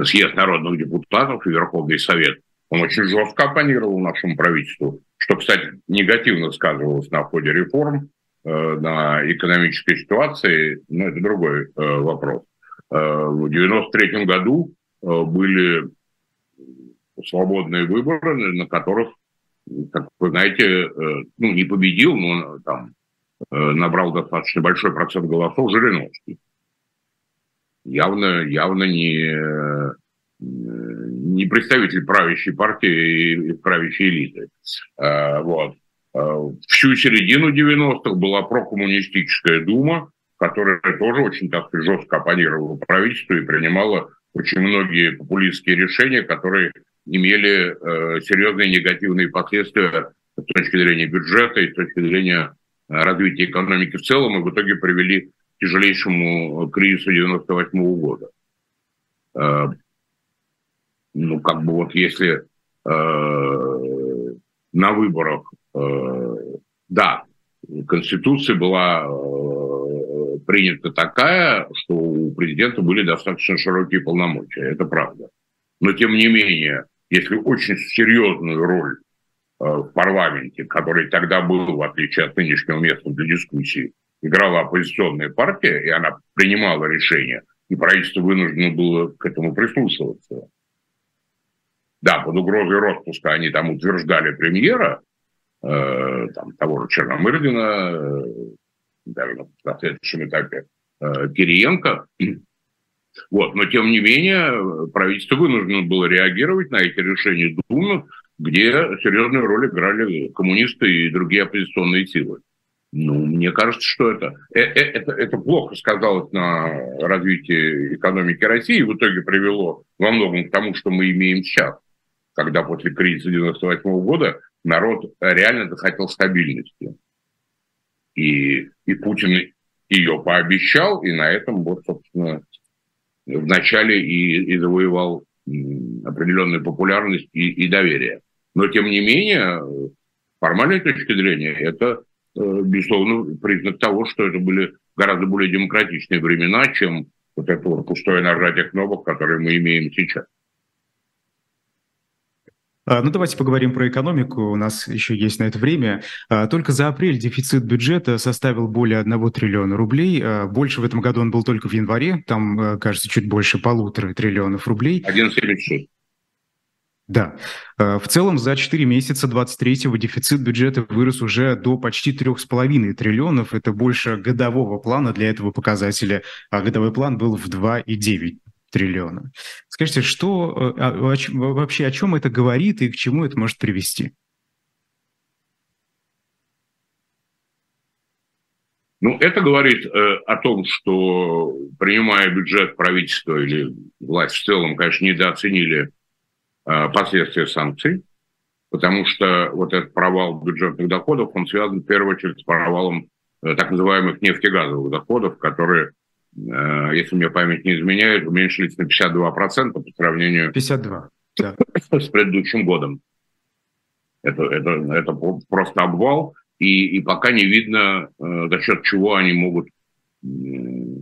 съезд народных депутатов и Верховный Совет, он очень жестко оппонировал нашему правительству что, кстати, негативно сказывалось на ходе реформ, э, на экономической ситуации, но это другой э, вопрос. Э, в 1993 году были свободные выборы, на которых, как вы знаете, ну, не победил, но там набрал достаточно большой процент голосов Жириновский. Явно, явно не, не представитель правящей партии и правящей элиты. Вот. Всю середину 90-х была прокоммунистическая дума, которая тоже очень так жестко оппонировала правительству и принимала очень многие популистские решения, которые имели э, серьезные негативные последствия с точки зрения бюджета и с точки зрения э, развития экономики в целом, и в итоге привели к тяжелейшему кризису 98 -го года. Ну, как бы вот если э, на выборах, э, да, Конституция была э, принята такая, что у президента были достаточно широкие полномочия, это правда. Но тем не менее, если очень серьезную роль э, в парламенте, который тогда был, в отличие от нынешнего места для дискуссии, играла оппозиционная партия, и она принимала решения, и правительство вынуждено было к этому прислушиваться. Да, под угрозой распуска они там утверждали премьера, э, там, того же Черномырдина, э, даже на следующем этапе э, Кириенко, (clears throat) вот. Но, тем не менее, правительство вынуждено было реагировать на эти решения Думы, где серьезную роль играли коммунисты и другие оппозиционные силы. Ну, мне кажется, что это, э, э, это, это плохо сказалось на развитии экономики России и в итоге привело во многом к тому, что мы имеем сейчас, когда после кризиса 98 года народ реально захотел стабильности. И, и Путин ее пообещал, и на этом вот, собственно, вначале и, и завоевал определенную популярность и, и доверие. Но, тем не менее, формальной точки зрения, это, э, безусловно, признак того, что это были гораздо более демократичные времена, чем вот это вот пустое нажатие кнопок, которое мы имеем сейчас. А, ну, давайте поговорим про экономику. У нас еще есть на это время. А, только за апрель дефицит бюджета составил более 1 триллиона рублей. А, больше в этом году он был только в январе. Там, кажется, чуть больше полутора триллионов рублей. 1,76. Да. В целом за 4 месяца 23-го дефицит бюджета вырос уже до почти 3,5 триллионов. Это больше годового плана для этого показателя. А годовой план был в 2,9 триллиона. Скажите, что э, а, вообще о чем это говорит и к чему это может привести? Ну, это говорит э, о том, что принимая бюджет правительства или власть в целом, конечно, недооценили э, последствия санкций, потому что вот этот провал бюджетных доходов, он связан в первую очередь с провалом э, так называемых нефтегазовых доходов, которые если мне память не изменяет, уменьшились на 52% по сравнению 52, да. (laughs) с предыдущим годом. Это, это, это просто обвал, и, и пока не видно, э, за счет чего они могут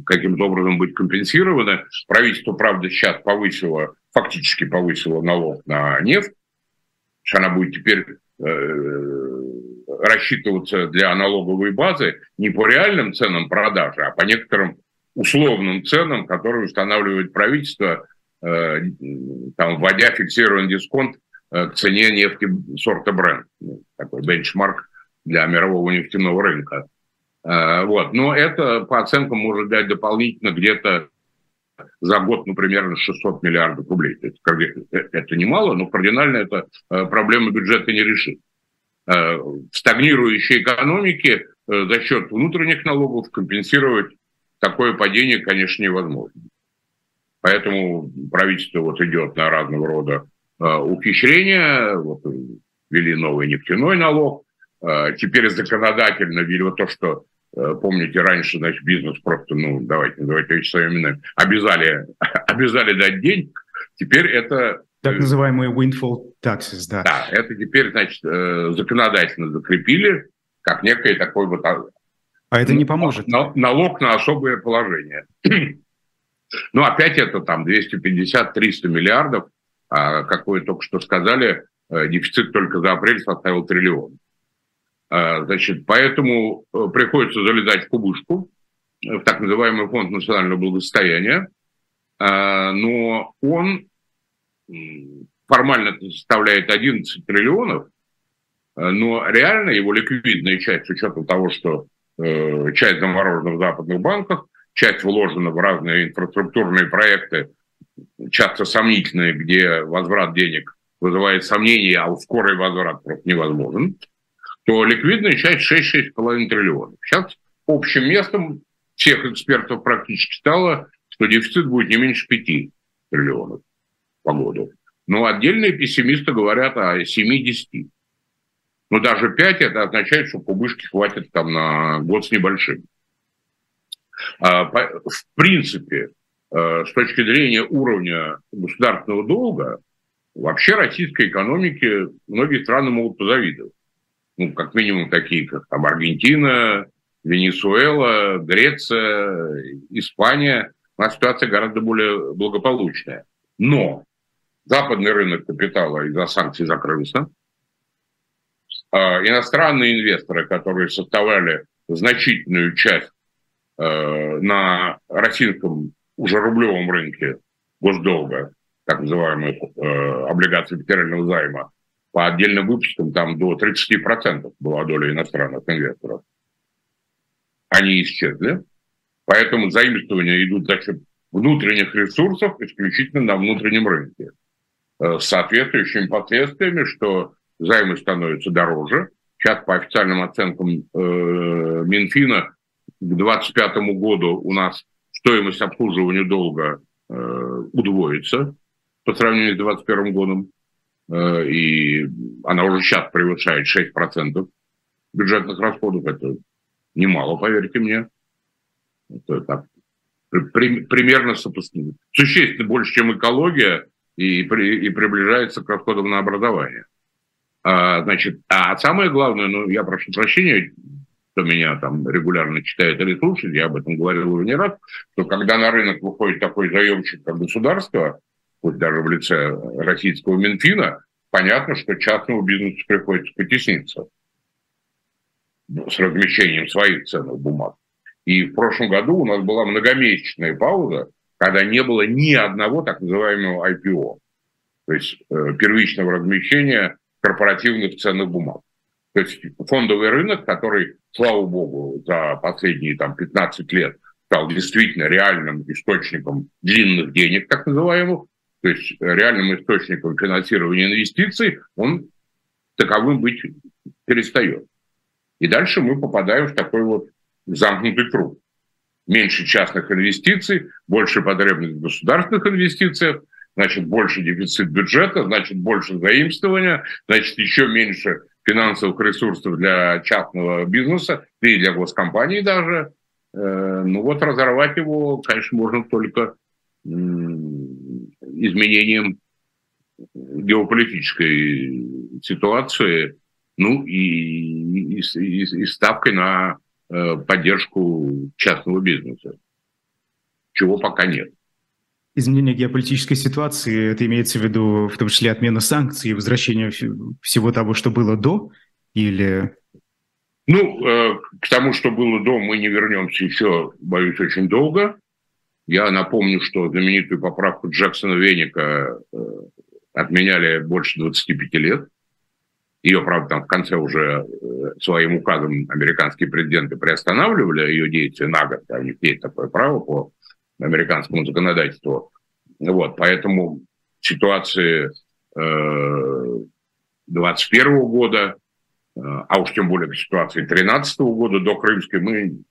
каким-то образом быть компенсированы. Правительство, правда, сейчас повысило, фактически повысило налог на нефть, что она будет теперь э, рассчитываться для налоговой базы не по реальным ценам продажи, а по некоторым условным ценам, которые устанавливает правительство, э, там, вводя фиксированный дисконт э, к цене нефти сорта бренд. Ну, такой бенчмарк для мирового нефтяного рынка. Э, вот. Но это, по оценкам, может дать дополнительно где-то за год, ну, примерно 600 миллиардов рублей. То есть, это немало, но кардинально это проблема бюджета не решит. В стагнирующей экономике за счет внутренних налогов компенсировать такое падение, конечно, невозможно. Поэтому правительство вот идет на разного рода э, ухищрения, вот, ввели новый нефтяной налог, э, теперь законодательно ввели вот то, что, э, помните, раньше, значит, бизнес просто, ну, давайте называть вещи своими именами, обязали, (laughs) обязали дать денег, теперь это... Так называемые windfall taxes, да. Да, это теперь, значит, законодательно закрепили, как некое такое вот а это не поможет. Налог на особое положение. (clears throat) Ну, опять это там 250-300 миллиардов, а, как вы только что сказали, э, дефицит только за апрель составил триллион. А, значит, поэтому э, приходится залезать в кубышку, в так называемый фонд национального благосостояния, а, но он формально составляет 11 триллионов, но реально его ликвидная часть, с учетом того, что э, часть заморожена в западных банках, часть вложена в разные инфраструктурные проекты, часто сомнительные, где возврат денег вызывает сомнения, а скорый возврат просто невозможен, то ликвидная часть 6-6,5 триллионов. Сейчас общим местом всех экспертов практически стало, что дефицит будет не меньше 5 триллионов по году. Но отдельные пессимисты говорят о 70. Но даже 5 это означает, что кубышки хватит там на год с небольшим. А, в принципе, э, с точки зрения уровня государственного долга, вообще российской экономике многие страны могут позавидовать. Ну, как минимум такие, как там Аргентина, Венесуэла, Греция, Испания. У нас ситуация гораздо более благополучная. Но западный рынок капитала из-за санкций закрылся. А иностранные инвесторы, которые составляли значительную часть э, на российском уже рублевом рынке госдолга, так называемых э, облигаций федерального займа, по отдельным выпускам там до 30% была доля иностранных инвесторов. Они исчезли. Поэтому заимствования идут за счет внутренних ресурсов исключительно на внутреннем рынке. Э, с соответствующими последствиями, что займы становятся дороже. Сейчас по официальным оценкам э, Минфина к 2025 году у нас стоимость обслуживания долга э, удвоится по сравнению с 2021 годом. Э, и она уже сейчас превышает 6% бюджетных расходов. Это немало, поверьте мне. Это так, при, примерно сопоставимо. Существенно больше, чем экология, и, при, и приближается к расходам на образование. А, значит, а самое главное, ну, я прошу прощения, кто меня там регулярно читает или слушает, я об этом говорил уже не раз, что когда на рынок выходит такой заемщик, как государство, хоть даже в лице российского Минфина, понятно, что частному бизнесу приходится потесниться с размещением своих ценных бумаг. И в прошлом году у нас была многомесячная пауза, когда не было ни одного так называемого IPO, то есть э, первичного размещения корпоративных ценных бумаг. То есть фондовый рынок, который, слава богу, за последние там, 15 лет стал действительно реальным источником длинных денег, так называемых, то есть реальным источником финансирования инвестиций, он таковым быть перестает. И дальше мы попадаем в такой вот замкнутый круг. Меньше частных инвестиций, больше потребность в государственных инвестициях, значит, больше дефицит бюджета, значит, больше заимствования, значит, еще меньше финансовых ресурсов для частного бизнеса, и для госкомпаний даже. Э, ну вот разорвать его, конечно, можно только изменением геополитической ситуации, ну и, и, и, и ставкой на э, поддержку частного бизнеса, чего пока нет. Изменение геополитической ситуации, это имеется в виду в том числе отмена санкций, возвращение всего того, что было до, или... Ну, э, к тому, что было до, мы не вернемся еще, боюсь, очень долго. Я напомню, что знаменитую поправку Джексона Веника э, отменяли больше 25 лет. Ее, правда, там в конце уже э, своим указом американские президенты приостанавливали ее действие на год. У них есть такое право по американскому законодательству. Вот, поэтому ситуации э, 21 года, э, а уж тем более ситуации 13 года до Крымской мы,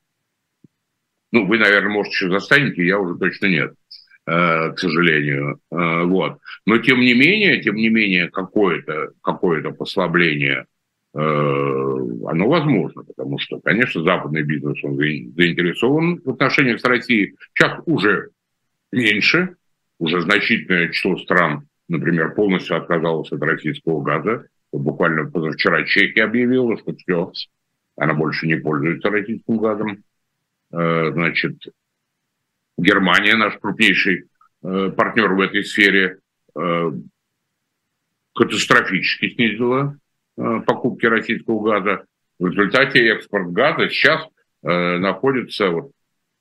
ну, вы, наверное, может, еще застанете, я уже точно нет. Э, к сожалению. Э, вот. Но тем не менее, тем не менее, какое-то какое послабление оно возможно, потому что, конечно, западный бизнес он заинтересован в отношениях с Россией. Сейчас уже меньше, уже значительное число стран, например, полностью отказалось от российского газа. Буквально позавчера Чехия объявила, что все, она больше не пользуется российским газом. Значит, Германия, наш крупнейший э, партнер в этой сфере, э, катастрофически снизила э, покупки российского газа. В результате экспорт газа сейчас находится, вот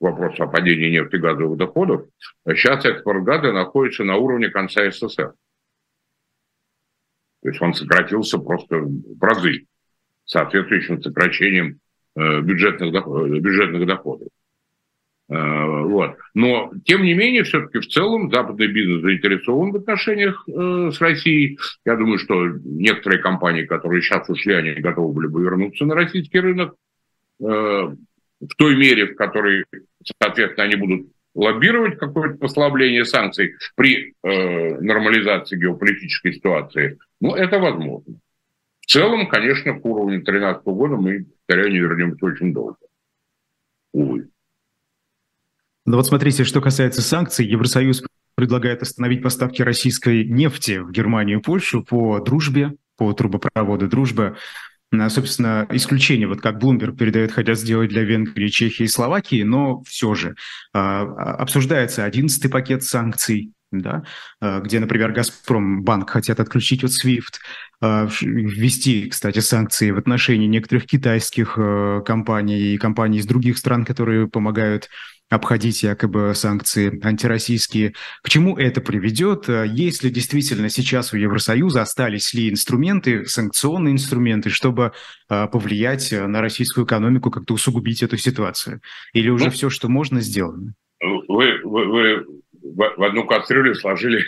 вопрос о падении нефтегазовых доходов, сейчас экспорт газа находится на уровне конца СССР. То есть он сократился просто в разы, соответствующим сокращением бюджетных, бюджетных доходов. Вот. Но, тем не менее, все-таки в целом западный бизнес заинтересован в отношениях с Россией. Я думаю, что некоторые компании, которые сейчас ушли, они готовы были бы вернуться на российский рынок в той мере, в которой, соответственно, они будут лоббировать какое-то послабление санкций при э, нормализации геополитической ситуации, ну, это возможно. В целом, конечно, к уровню 2013 года мы, повторяю, не вернемся очень долго. Увы. Ну вот смотрите, что касается санкций, Евросоюз предлагает остановить поставки российской нефти в Германию и Польшу по дружбе, по трубопроводу «Дружба». Собственно, исключение, вот как Bloomberg передает, хотят сделать для Венгрии, Чехии и Словакии, но все же а, обсуждается одиннадцатый пакет санкций, да, а, где, например, Газпром банк хотят отключить от SWIFT, а, ввести, кстати, санкции в отношении некоторых китайских компаний и компаний из других стран, которые помогают обходить якобы санкции антироссийские. К чему это приведет? Есть ли действительно сейчас у Евросоюза остались ли инструменты, санкционные инструменты, чтобы а, повлиять на российскую экономику, как-то усугубить эту ситуацию? Или уже ну, все, что можно, сделано? Вы, вы, вы в одну кастрюлю сложили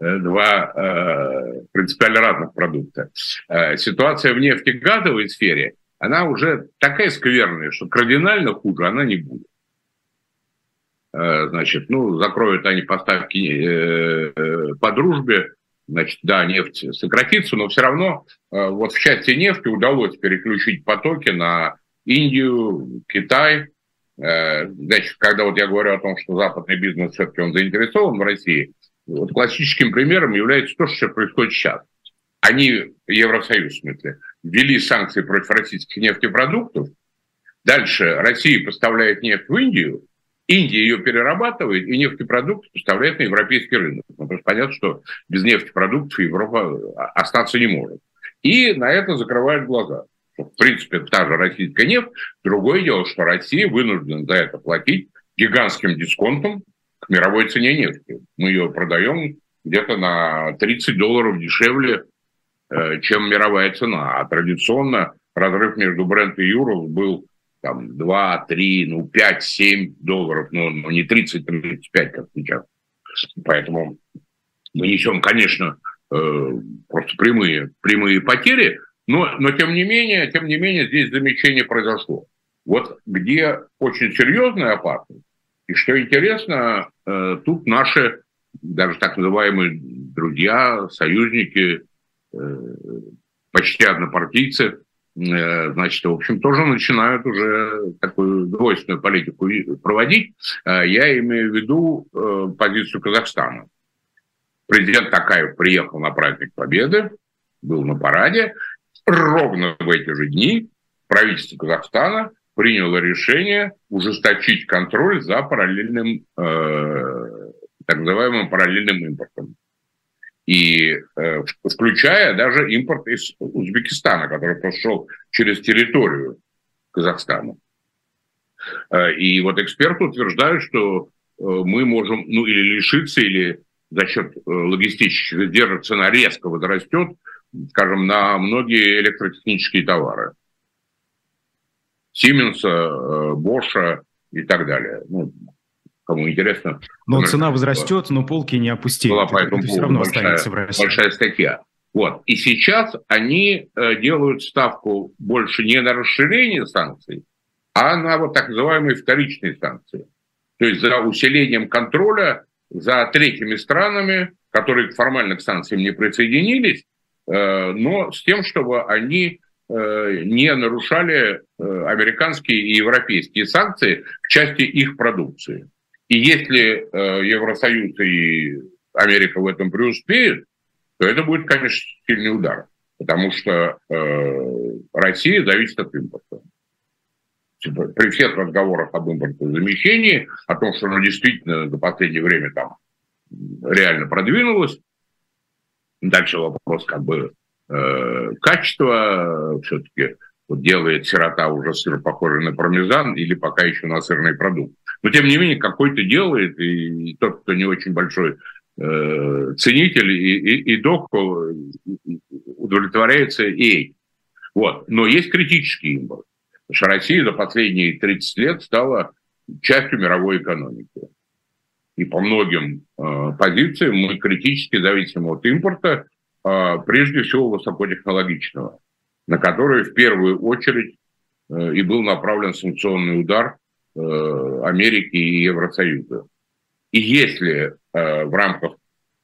э, два э, принципиально разных продукта. Э, ситуация в нефтегазовой сфере, она уже такая скверная, что кардинально хуже она не будет. Э, значит, ну, закроют они поставки э, э, по дружбе, значит, да, нефть сократится, но все равно вот в части нефти удалось переключить потоки на Индию, Китай. Значит, когда вот я говорю о том, что западный бизнес все-таки он заинтересован в России, вот классическим примером является то, что происходит сейчас. Они, Евросоюз в смысле, ввели санкции против российских нефтепродуктов, дальше Россия поставляет нефть в Индию, Индия ее перерабатывает и нефтепродукты поставляет на европейский рынок. Ну, потому что понятно, что без нефтепродуктов Европа а, остаться не может. И на это закрывают глаза. В принципе, та же российская нефть. Другое дело, что Россия вынуждена за это платить гигантским дисконтом к мировой цене нефти. Мы ее продаем где-то на 30 долларов дешевле, э, чем мировая цена. А традиционно разрыв между Брент и Юров был там 2, 3, ну 5, 7 долларов, но, но не 30, 35, как сейчас. Поэтому мы несем, конечно, э, просто прямые, прямые потери, но, но тем не менее, тем не менее, здесь замечание произошло. Вот где очень серьезная опасность, и что интересно, э, тут наши, даже так называемые друзья, союзники, э, почти однопартийцы, значит, в общем, тоже начинают уже такую двойственную политику проводить. Э, я имею в виду э, позицию Казахстана. Президент Такаев приехал на праздник Победы, был на параде. Ровно в эти же дни правительство Казахстана приняло решение ужесточить контроль за параллельным, так называемым параллельным импортом и э, включая даже импорт из Узбекистана, который прошел через территорию Казахстана. Э, и вот эксперты утверждают, что э, мы можем, ну или лишиться, или за счет э, логистических издержек цена резко возрастет, скажем, на многие электротехнические товары. Сименса, Боша и так далее. Ну, кому интересно. Но цена возрастет, но полки не опустеют. Была по этому все равно большая, останется в России. Большая статья. Вот. И сейчас они э, делают ставку больше не на расширение санкций, а на вот так называемые вторичные санкции. То есть за усилением контроля за третьими странами, которые формально к санкциям не присоединились, э, но с тем, чтобы они э, не нарушали американские и европейские санкции в части их продукции. И если э, Евросоюз и Америка в этом преуспеют, то это будет, конечно, сильный удар, потому что э, Россия зависит от импорта. Типа, при всех разговорах об импортозамещении, о том, что оно действительно за последнее время там реально продвинулось, дальше вопрос как бы э, качества, все-таки вот делает сирота уже сыр, похожий на пармезан, или пока еще на сырный продукт. Но тем не менее, какой-то делает, и тот, кто не очень большой э, ценитель и, и, и док удовлетворяется и этим. Вот. Но есть критический импорт. что Россия за последние 30 лет стала частью мировой экономики. И по многим э, позициям мы критически зависим от импорта, э, прежде всего высокотехнологичного, на который в первую очередь э, и был направлен санкционный удар э, Америки и Евросоюза. И если э, в рамках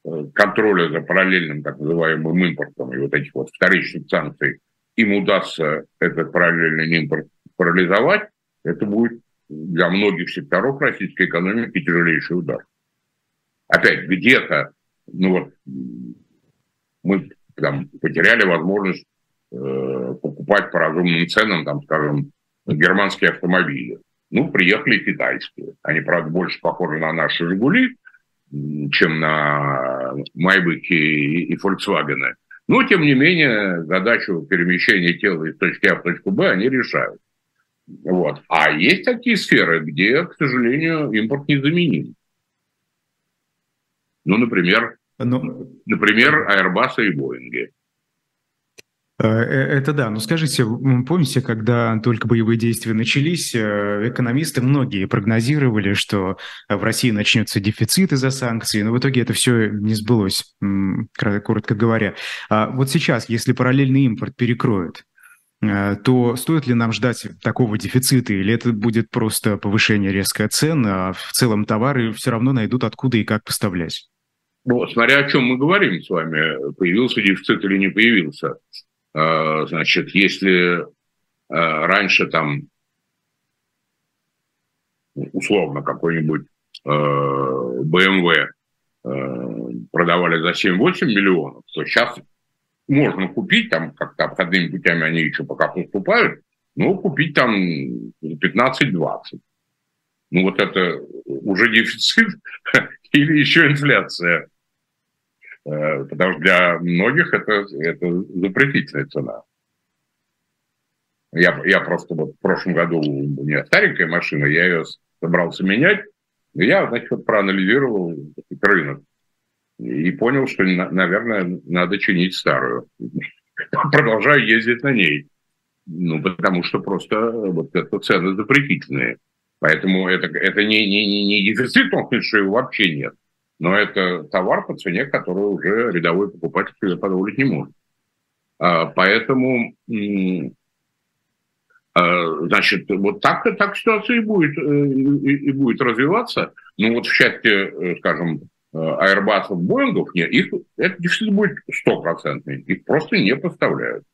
э, контроля за параллельным так называемым импортом и вот этих вот вторичных санкций им удастся этот параллельный импорт парализовать, это будет для многих секторов российской экономики тяжелейший удар. Опять, где-то, ну вот, мы там, потеряли возможность э, покупать по разумным ценам, там, скажем, германские автомобили. Ну, приехали китайские. Они, правда, больше похожи на наши «Жигули», чем на «Майбыки» и, «Фольксвагены». Но, тем не менее, задачу перемещения тела из точки А в точку Б они решают. Вот. А есть такие сферы, где, к сожалению, импорт незаменим. Ну, например, ну, например, Airbus и Boeing. Э, э, это да. Но скажите, помните, когда только боевые действия начались, э, экономисты многие прогнозировали, что в России начнется дефицит из-за санкций, но в итоге это все не сбылось, коротко говоря. А вот сейчас, если параллельный импорт перекроют, то стоит ли нам ждать такого дефицита, или это будет просто повышение резкой цен, а в целом товары все равно найдут откуда и как поставлять? Ну, смотря о чем мы говорим с вами, появился дефицит или не появился. А, значит, если а, раньше там условно какой-нибудь BMW а, продавали за 7-8 миллионов, то сейчас можно купить, там как-то обходными путями они еще пока поступают, но купить там 15-20. Ну вот это уже дефицит (laughs) или еще инфляция. Э, потому что для многих это, это запретительная цена. Я, я просто вот в прошлом году у меня старенькая машина, я ее собрался менять, и я, значит, проанализировал рынок и понял, что, наверное, надо чинить старую. (laughs) Продолжаю ездить на ней. Ну, потому что просто вот это цены запретительные. Поэтому это, это не, не, не дефицит, он что его вообще нет но это товар по цене, который уже рядовой покупатель себе позволить не может. А, поэтому, а, значит, вот так, так ситуация и будет, э, и, будет развиваться. Ну вот в части, э, скажем, аэрбасов, Боингов, нет, их, это дефицит будет стопроцентный, их просто не поставляют.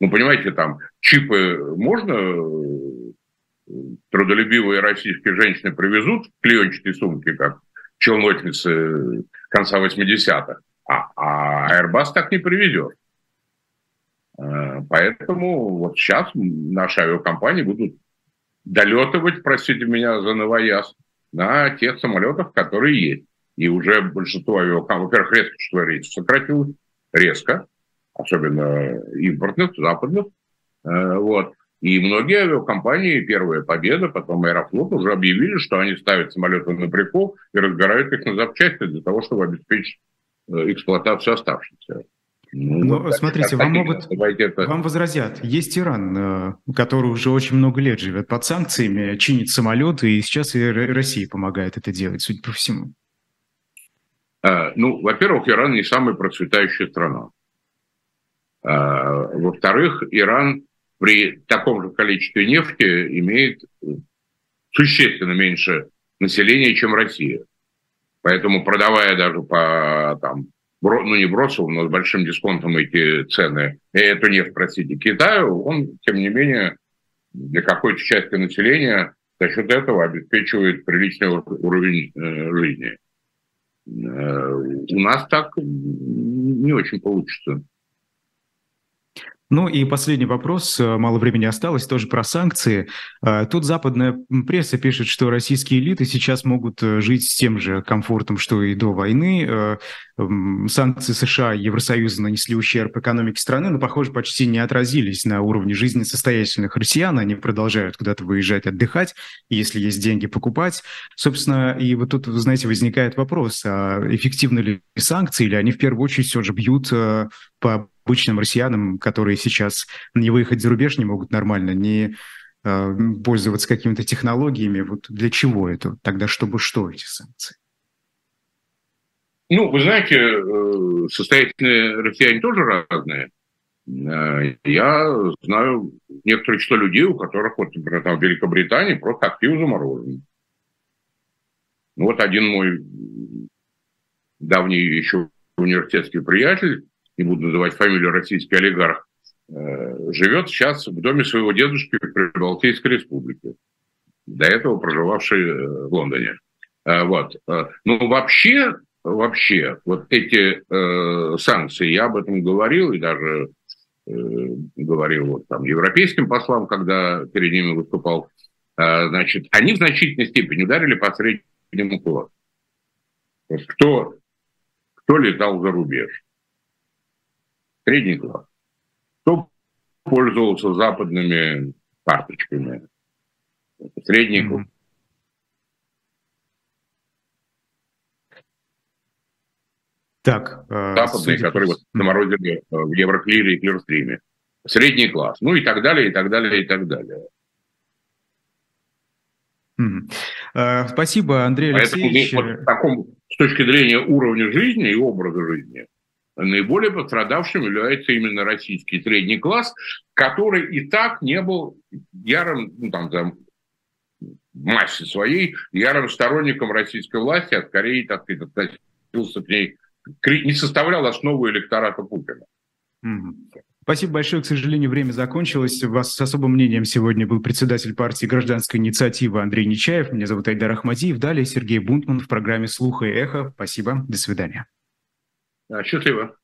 Ну, понимаете, там чипы можно э, трудолюбивые российские женщины привезут в клеенчатой сумке, как челночницы конца 80-х. А, а Airbus так не приведет. Э, поэтому вот сейчас наши авиакомпании будут долетывать, простите меня за новояз, на тех самолетах, которые есть. И уже большинство авиакомпаний, во-первых, резко число рейсов сократилось, резко, особенно импортных, западных. Э, вот. И многие авиакомпании, первая Победа, потом Аэрофлот, уже объявили, что они ставят самолеты на прикол и разбирают их на запчасти для того, чтобы обеспечить э, эксплуатацию оставшихся. Ну, Но вот, смотрите, вам могут, это... вам возразят. Есть Иран, э, который уже очень много лет живет под санкциями, чинит самолеты, и сейчас и Россия помогает это делать, судя по всему. А, ну, во-первых, Иран не самая процветающая страна. А, во-вторых, Иран при таком же количестве нефти имеет существенно меньше населения, чем Россия. Поэтому продавая даже по, там, ну не бросовым, но с большим дисконтом эти цены, эту нефть, простите, Китаю, он, тем не менее, для какой-то части населения за счет этого обеспечивает приличный уровень э, жизни. Э, у нас так не очень получится. Ну и последний вопрос, э, мало времени осталось, тоже про санкции. Э, тут западная пресса пишет, что российские элиты сейчас могут э, жить с тем же комфортом, что и до войны. Санкции США и Евросоюза нанесли ущерб экономике страны, но, похоже, почти не отразились на уровне жизни состоятельных россиян. Они продолжают куда-то выезжать, отдыхать, если есть деньги, покупать. Собственно, и вот тут, знаете, возникает вопрос, а эффективны ли санкции, или они в первую очередь все же бьют по обычным россиянам, которые сейчас не выехать за рубеж не могут нормально, не э, пользоваться какими-то технологиями. Вот для чего это? Тогда чтобы что эти санкции? Ну, вы знаете, э, состоятельные россияне тоже разные. Э, я знаю некоторое число людей, у которых, вот, например, там в Великобритании просто актив заморожен. Ну, вот один мой давний еще университетский приятель, не буду называть фамилию, российский олигарх, э, живет сейчас в доме своего дедушки в Прибалтийской республике, до этого проживавший в Лондоне. Вот. Ну, вообще, вообще, вот эти э, санкции, я об этом говорил и даже э, говорил вот там европейским послам, когда перед ними выступал, э, значит, они в значительной степени ударили по среднему классу. Кто, кто летал за рубеж? Средний класс. Кто пользовался западными карточками? Средний класс. Так, э, Западные, которые вот наморозили э, в Евроклире и Клирстриме. Средний класс. Ну и так далее, и так далее, и так далее. Mm-hmm. Спасибо, Андрей Алексеевич. Поэтому, вот, таком, с точки зрения уровня жизни и образа жизни, наиболее пострадавшим является именно российский средний класс, который и так не был ярым, ну, там, там, массе своей, ярым сторонником российской власти, а скорее, так сказать, относился к ней не составлял основу электората Путина. Спасибо большое. К сожалению, время закончилось. Вас с особым мнением сегодня был председатель партии «Гражданская инициатива» Андрей Нечаев. Меня зовут Айдар Ахмадиев. Далее Сергей Бунтман в программе «Слуха и эхо». Спасибо. До свидания. Счастливо.